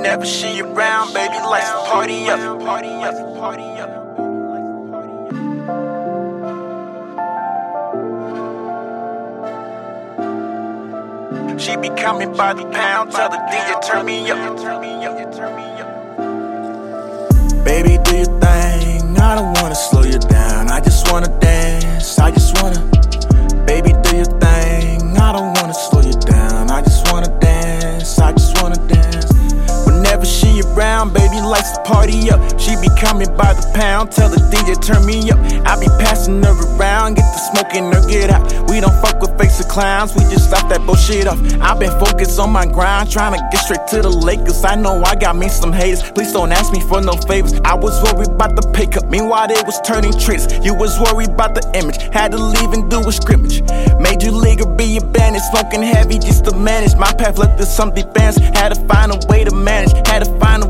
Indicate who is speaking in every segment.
Speaker 1: Whenever she around, baby, lights the party up. Party up, party up. She be coming by the pound, tell the DJ turn me up. Turn me up, turn me up.
Speaker 2: Baby, do your thing. I don't wanna baby, lights the party up. She be coming by the pound. Tell the DJ turn me up. I be passing her around, get the smoking her get out. We don't fuck with fakes clowns. We just stop that bullshit off. i been focused on my grind, trying to get straight to the Lakers. I know I got me some haters. Please don't ask me for no favors. I was worried about the pickup. Meanwhile, they was turning tricks. You was worried about the image. Had to leave and do a scrimmage. Major leaguer be a bandit, smoking heavy just to manage. My path looked to some defense. Had to find a way to manage. Had to find a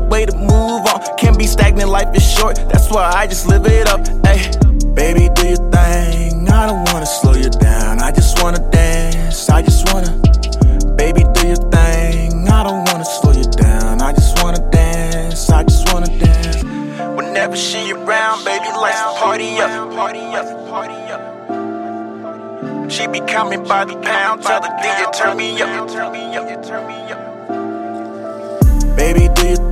Speaker 2: Stagnant, life is short. That's why I just live it up. Hey, baby, do your thing. I don't wanna slow you down. I just wanna dance. I just wanna. Baby, do your thing. I don't wanna slow you down. I just wanna dance. I just wanna dance.
Speaker 1: Whenever she around, baby, the party up. Party up, party up. She be coming by the pound, tell the DJ turn me up. Turn me up, turn me up.
Speaker 2: Baby, do your